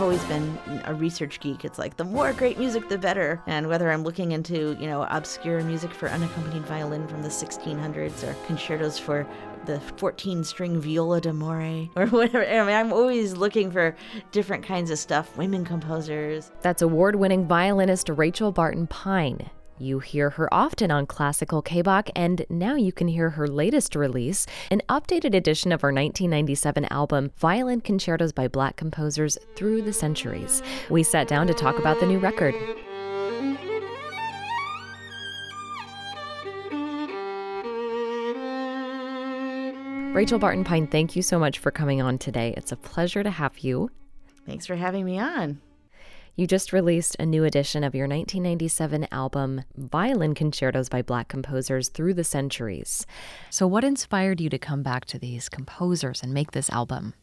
I've always been a research geek. It's like the more great music, the better. And whether I'm looking into, you know, obscure music for unaccompanied violin from the 1600s or concertos for the 14 string viola d'amore or whatever. I mean, I'm always looking for different kinds of stuff, women composers. That's award winning violinist Rachel Barton Pine. You hear her often on Classical K-Bach, and now you can hear her latest release, an updated edition of her 1997 album, Violin Concertos by Black Composers Through the Centuries. We sat down to talk about the new record. Rachel Barton Pine, thank you so much for coming on today. It's a pleasure to have you. Thanks for having me on. You just released a new edition of your 1997 album, Violin Concertos by Black Composers Through the Centuries. So, what inspired you to come back to these composers and make this album?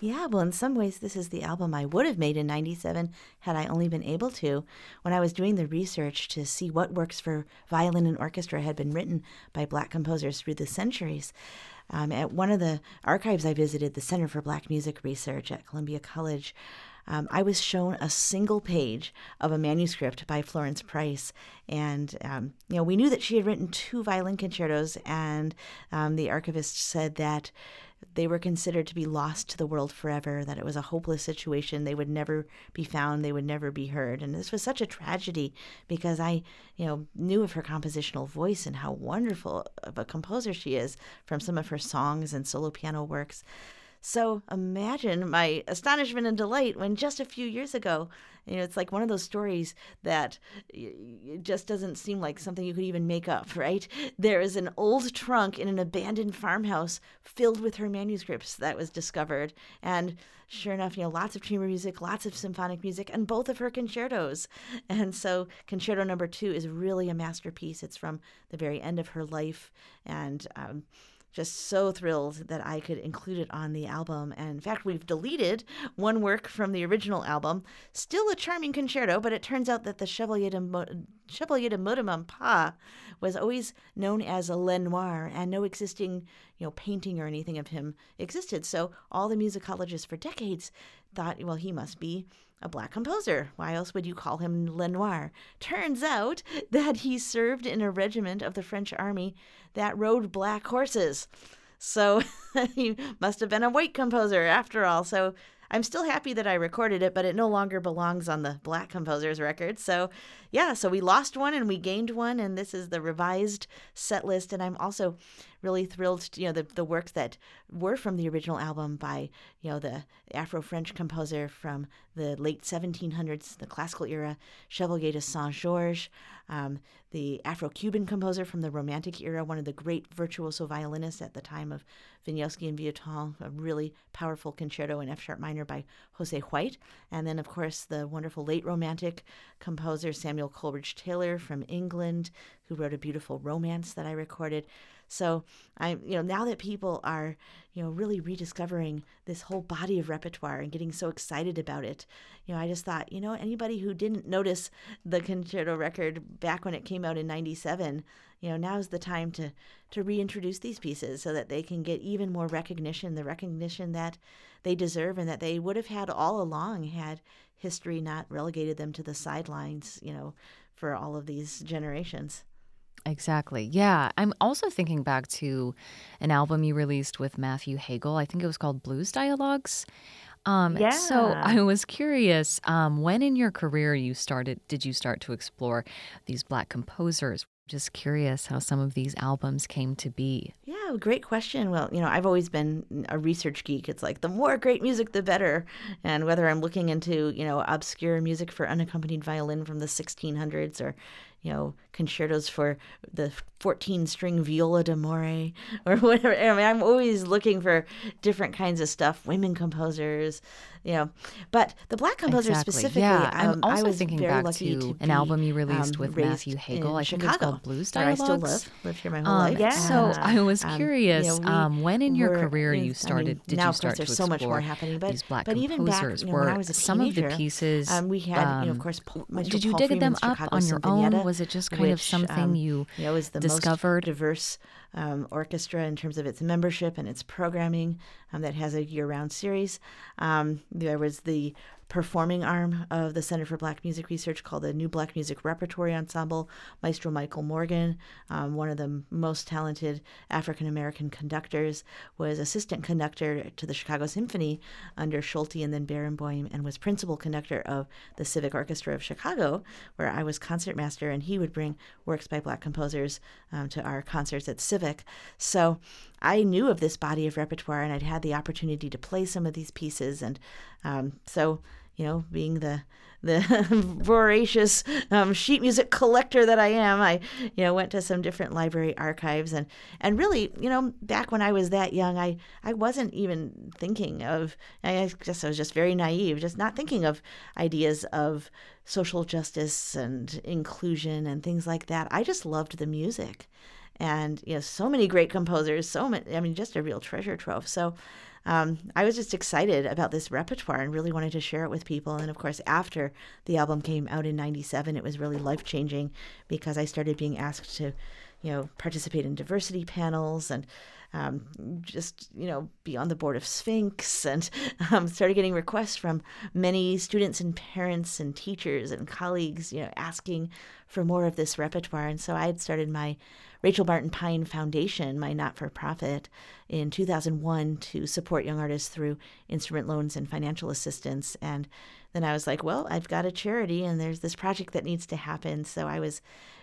Yeah, well, in some ways, this is the album I would have made in 97 had I only been able to. When I was doing the research to see what works for violin and orchestra had been written by Black composers through the centuries, um, at one of the archives I visited, the Center for Black Music Research at Columbia College, um, I was shown a single page of a manuscript by Florence Price. And, um, you know, we knew that she had written two violin concertos, and um, the archivist said that they were considered to be lost to the world forever, that it was a hopeless situation. They would never be found, they would never be heard. And this was such a tragedy because I, you know, knew of her compositional voice and how wonderful of a composer she is from some of her songs and solo piano works. So imagine my astonishment and delight when just a few years ago, you know, it's like one of those stories that just doesn't seem like something you could even make up, right? There is an old trunk in an abandoned farmhouse filled with her manuscripts that was discovered. And sure enough, you know, lots of chamber music, lots of symphonic music, and both of her concertos. And so concerto number two is really a masterpiece. It's from the very end of her life. And, um, just so thrilled that I could include it on the album. And in fact, we've deleted one work from the original album. Still a charming concerto, but it turns out that the Chevalier de, Mo- Chevalier de Pas was always known as a Lenoir, and no existing, you know, painting or anything of him existed. So all the musicologists for decades thought, well, he must be a black composer. Why else would you call him Lenoir? Turns out that he served in a regiment of the French army that rode black horses. So he must have been a white composer after all. So I'm still happy that I recorded it, but it no longer belongs on the Black Composers record. So, yeah, so we lost one and we gained one, and this is the revised set list. And I'm also really thrilled, to, you know, the, the works that were from the original album by, you know, the Afro French composer from the late 1700s, the classical era, Chevalier de Saint Georges, um, the Afro Cuban composer from the Romantic era, one of the great virtuoso violinists at the time of Wieniawski and Vieuxtemps, a really powerful concerto in F sharp minor by Jose White. And then, of course, the wonderful late Romantic composer Samuel Coleridge Taylor from England, who wrote a beautiful romance that I recorded. So I'm, you know, now that people are, you know, really rediscovering this whole body of repertoire and getting so excited about it, you know, I just thought, you know, anybody who didn't notice the concerto record back when it came out in '97, you know, now's the time to to reintroduce these pieces so that they can get even more recognition, the recognition that they deserve and that they would have had all along had history not relegated them to the sidelines, you know, for all of these generations. Exactly. Yeah. I'm also thinking back to an album you released with Matthew Hagle. I think it was called Blues Dialogues. Um, yeah. So I was curious, um, when in your career you started, did you start to explore these Black composers? Just curious how some of these albums came to be. Yeah, great question. Well, you know, I've always been a research geek. It's like the more great music, the better. And whether I'm looking into, you know, obscure music for unaccompanied violin from the 1600s or, you know, concertos for the 14 string viola d'amore or whatever. I mean, I'm always looking for different kinds of stuff, women composers, you know. But the black composers Exactly. specifically, Yeah, I'm um, I also was thinking back to to an album you released um, with Matthew Hagle. I think Chicago, was called Blues where I still Dialogues. live, lived here my whole Um, life. So I was Um, curious, you know, um, when in your were- career I you mean, started, did now you of course start there's so much more happening, but these black but even back, composers? you know, when Were I was a some of the pieces? um, we had, you know, of um, course, Paul, did you dig them up on your own? Was Was it just kind which, of something um, you, you know, is the discovered? most diverse um, orchestra in terms of its membership and its programming um, that has a year-round series. Um, there was the performing arm of the Center for Black Music Research called the New Black Music Repertory Ensemble. Maestro Michael Morgan, um, one of the most talented African American conductors, was assistant conductor to the Chicago Symphony under Solti and then Barenboim, and was principal conductor of the Civic Orchestra of Chicago, where I was concertmaster, and he would bring works by Black composers um, to our concerts at Civic. So I knew of this body of repertoire, and I'd had the opportunity to play some of these pieces, and um, so you know, being the the voracious um, sheet music collector that I am, I you know went to some different library archives and and really you know back when I was that young, I I wasn't even thinking of I guess I was just very naive, just not thinking of ideas of social justice and inclusion and things like that. I just loved the music, and you know so many great composers, so many I mean just a real treasure trove. So um, I was just excited about this repertoire and really wanted to share it with people. And of course, after the album came out in '97, it was really life changing because I started being asked to, you know, participate in diversity panels and um, just you know be on the board of Sphinx and um, started getting requests from many students and parents and teachers and colleagues, you know, asking for more of this repertoire. And so I had started my Rachel Barton Pine Foundation, my not for profit, in 2001 to support young artists through instrument loans and financial assistance. And then I was like, well, I've got a charity and there's this project that needs to happen. So I was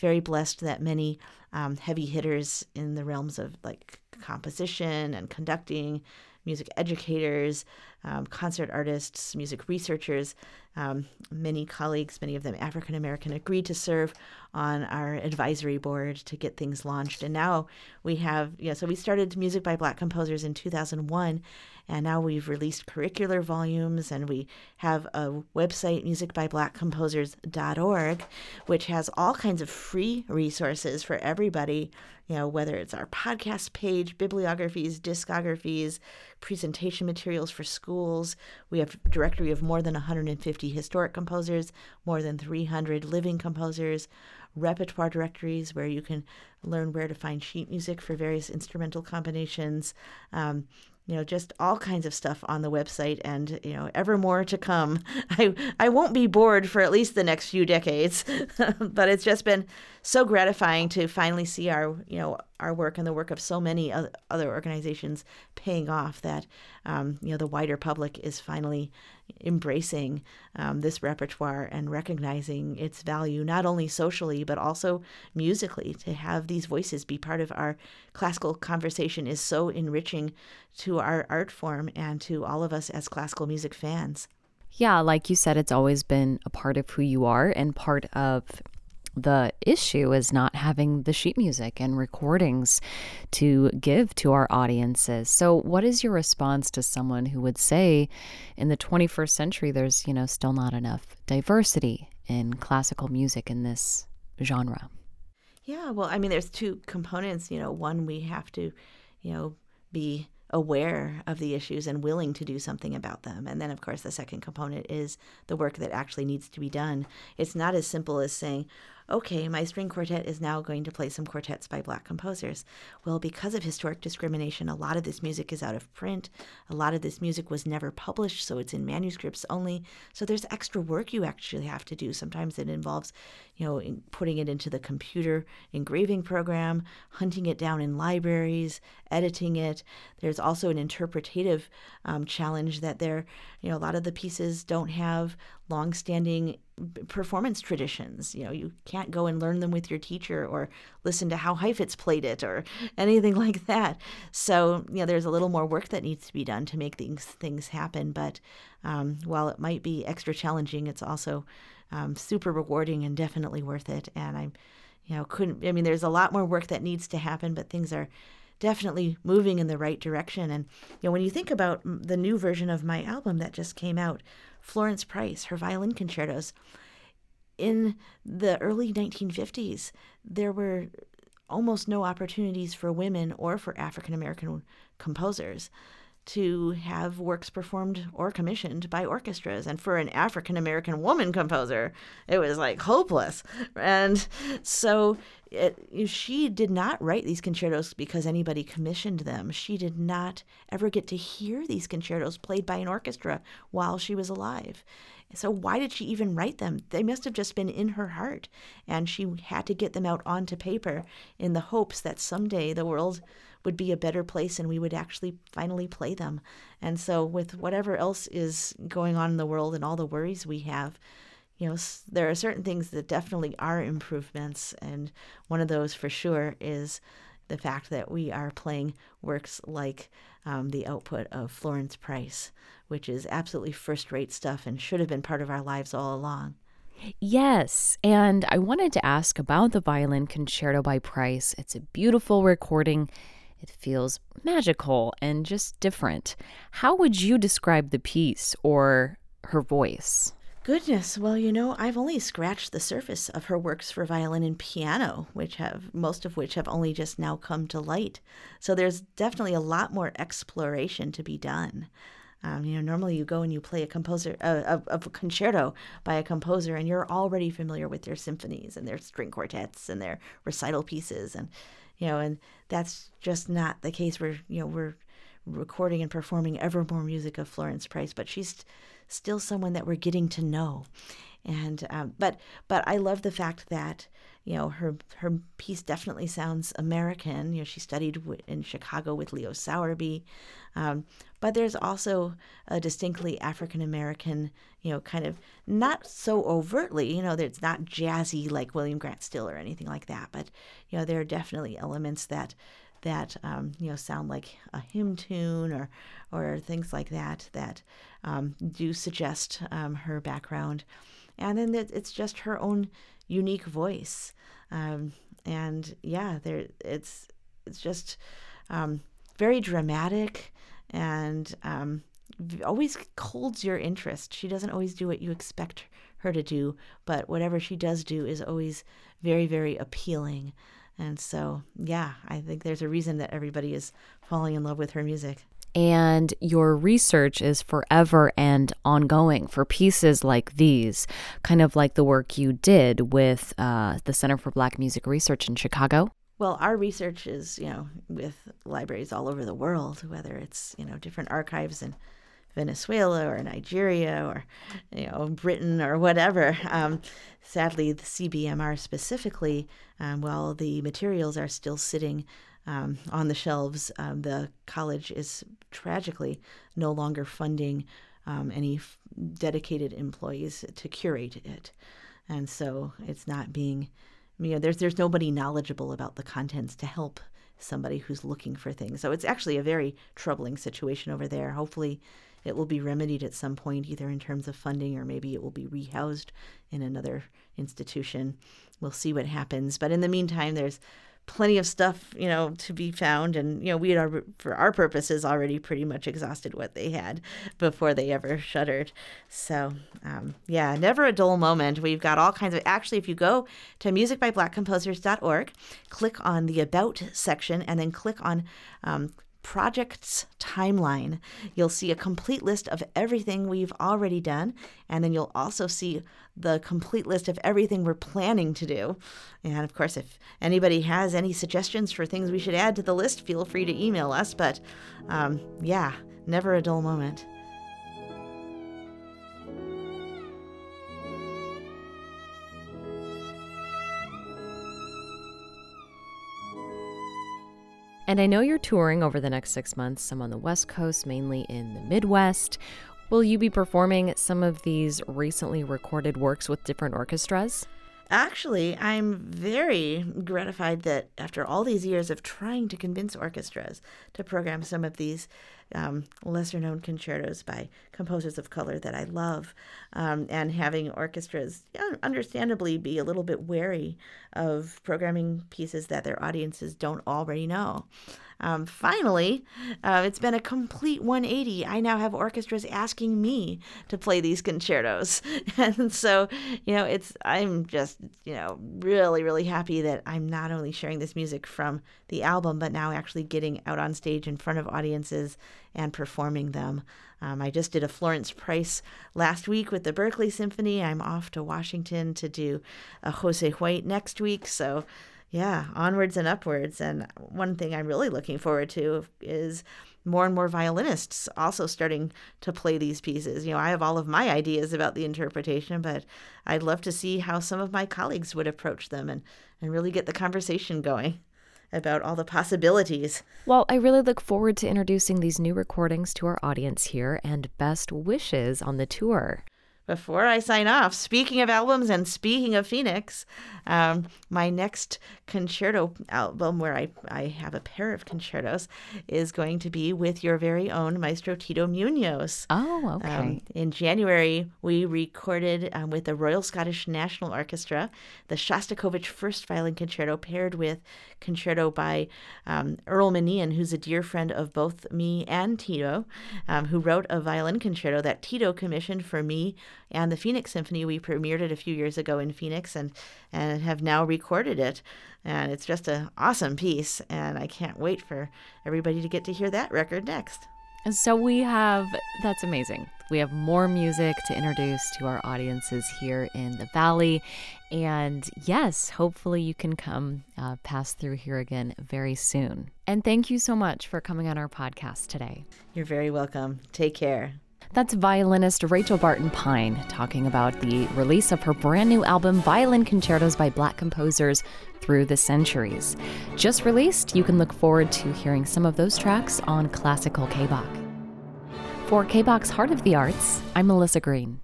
very blessed that many um, heavy hitters in the realms of like composition and conducting, music educators, um, concert artists, music researchers, um, many colleagues, many of them African American, agreed to serve on our advisory board to get things launched. And now we have, yeah, so we started Music by Black Composers in 2001, and now we've released curricular volumes and we have a website, musicbyblackcomposers.org, which has all kinds of free resources for everybody, you know, whether it's our podcast page, bibliographies, discographies, presentation materials for schools. We have a directory of more than 150 historic composers, more than 300 living composers, repertoire directories where you can learn where to find sheet music for various instrumental combinations. Um, you know, just all kinds of stuff on the website and, you know, ever more to come. I, I won't be bored for at least the next few decades, but it's just been so gratifying to finally see our, you know, our work and the work of so many other organizations paying off that, um, you know, the wider public is finally embracing um, this repertoire and recognizing its value, not only socially, but also musically. To have these voices be part of our classical conversation is so enriching to our art form and to all of us as classical music fans. Yeah, like you said, it's always been a part of who you are and part of the issue is not having the sheet music and recordings to give to our audiences. So, what is your response to someone who would say in the 21st century there's, you know, still not enough diversity in classical music in this genre? Yeah, well, I mean, there's two components. You know, one, we have to, you know, be aware of the issues and willing to do something about them. And then, of course, the second component is the work that actually needs to be done. It's not as simple as saying, okay, my string quartet is now going to play some quartets by black composers. Well, because of historic discrimination, a lot of this music is out of print. A lot of this music was never published, so it's in manuscripts only. So there's extra work you actually have to do. Sometimes it involves, you know, in putting it into the computer engraving program, hunting it down in libraries, editing it. There's also an interpretative um, challenge that there, you know, a lot of the pieces don't have long-standing performance traditions. You know, you can't go and learn them with your teacher or listen to how Heifetz played it or anything like that. So, you know, there's a little more work that needs to be done to make these things happen. But um, while it might be extra challenging, it's also um, super rewarding and definitely worth it. And I, you know, couldn't. I mean, there's a lot more work that needs to happen, but things are definitely moving in the right direction. And you know, when you think about the new version of my album that just came out, Florence Price, her violin concertos. In the early 1950s, there were almost no opportunities for women or for African American composers to have works performed or commissioned by orchestras. And for an African American woman composer, it was like hopeless. And so it, she did not write these concertos because anybody commissioned them. She did not ever get to hear these concertos played by an orchestra while she was alive. So, why did she even write them? They must have just been in her heart. And she had to get them out onto paper in the hopes that someday the world would be a better place and we would actually finally play them. And so, with whatever else is going on in the world and all the worries we have, you know, there are certain things that definitely are improvements. And one of those for sure is the fact that we are playing works like um, the output of Florence Price, which is absolutely first rate stuff and should have been part of our lives all along. Yes, and I wanted to ask about the violin concerto by Price. It's a beautiful recording. It feels magical and just different. How would you describe the piece or her voice? Goodness, well, you know, I've only scratched the surface of her works for violin and piano, which have most of which have only just now come to light. So there's definitely a lot more exploration to be done. Um, you know, normally you go and you play a composer, a, a, a, concerto by a composer, and you're already familiar with their symphonies and their string quartets and their recital pieces, and you know, and that's just not the case. We're, you know, we're recording and performing ever more music of Florence Price, but she's still someone that we're getting to know. And um, but but I love the fact that you know her her piece definitely sounds American. You know she studied w- in Chicago with Leo Sowerby, um, but there's also a distinctly African American you know kind of not so overtly you know it's not jazzy like William Grant Still or anything like that. But you know there are definitely elements that that um, you know sound like a hymn tune or or things like that that um, do suggest um, her background, and then it's just her own unique voice, um, and yeah, there it's it's just um, very dramatic and always holds your interest. She doesn't always do what you expect her to do, but whatever she does do is always very very appealing. And so, yeah, I think there's a reason that everybody is falling in love with her music. And your research is forever and ongoing for pieces like these, kind of like the work you did with uh, the Center for Black Music Research in Chicago. Well, our research is, you know, with libraries all over the world, whether it's, you know, different archives and Venezuela or Nigeria or you know Britain or whatever. Um, sadly, the CBMR specifically, um, while the materials are still sitting um, on the shelves, um, the college is tragically no longer funding um, any f- dedicated employees to curate it, and so it's not being. You know, there's there's nobody knowledgeable about the contents to help somebody who's looking for things. So it's actually a very troubling situation over there. Hopefully, it will be remedied at some point, either in terms of funding or maybe it will be rehoused in another institution. We'll see what happens. But in the meantime, there's plenty of stuff, you know, to be found. And, you know, we had, for our purposes, already pretty much exhausted what they had before they ever shuttered. So, um, yeah, never a dull moment. We've got all kinds of, actually, if you go to musicbyblackcomposers.org, click on the About section, and then click on um, projects timeline. You'll see a complete list of everything we've already done, and then you'll also see the complete list of everything we're planning to do. And of course, if anybody has any suggestions for things we should add to the list, feel free to email us. But um, yeah, never a dull moment. And I know you're touring over the next six months, some on the West Coast, mainly in the Midwest. Will you be performing some of these recently recorded works with different orchestras? Actually, I'm very gratified that after all these years of trying to convince orchestras to program some of these um, lesser known concertos by composers of color that I love, um, and having orchestras understandably be a little bit wary of programming pieces that their audiences don't already know. Um, finally, uh, it's been a complete 180. I now have orchestras asking me to play these concertos, and so you know, it's I'm just you know really really happy that I'm not only sharing this music from the album, but now actually getting out on stage in front of audiences and performing them. Um, I just did a Florence Price last week with the Berkeley Symphony. I'm off to Washington to do a Jose White next week. So, yeah, onwards and upwards. And one thing I'm really looking forward to is more and more violinists also starting to play these pieces. You know, I have all of my ideas about the interpretation, but I'd love to see how some of my colleagues would approach them and, and really get the conversation going about all the possibilities. Well, I really look forward to introducing these new recordings to our audience here and best wishes on the tour. Before I sign off, speaking of albums and speaking of Phoenix, um, my next concerto album, where I, I have a pair of concertos, is going to be with your very own Maestro Tito Munoz. Oh, okay. Um, in January, we recorded um, with the Royal Scottish National Orchestra the Shostakovich First Violin Concerto, paired with concerto by um, Earl Maneein, who's a dear friend of both me and Tito, um, who wrote a violin concerto that Tito commissioned for me and the Phoenix Symphony. We premiered it a few years ago in Phoenix and, and have now recorded it. And it's just an awesome piece. And I can't wait for everybody to get to hear that record next. And so we have, that's amazing. We have more music to introduce to our audiences here in the Valley. And yes, hopefully you can come uh, pass through here again very soon. And thank you so much for coming on our podcast today. You're very welcome. Take care. That's violinist Rachel Barton Pine talking about the release of her brand new album, Violin Concertos by Black Composers Through the Centuries. Just released, you can look forward to hearing some of those tracks on Classical KBACH. For KBACH's Heart of the Arts, I'm Melissa Green.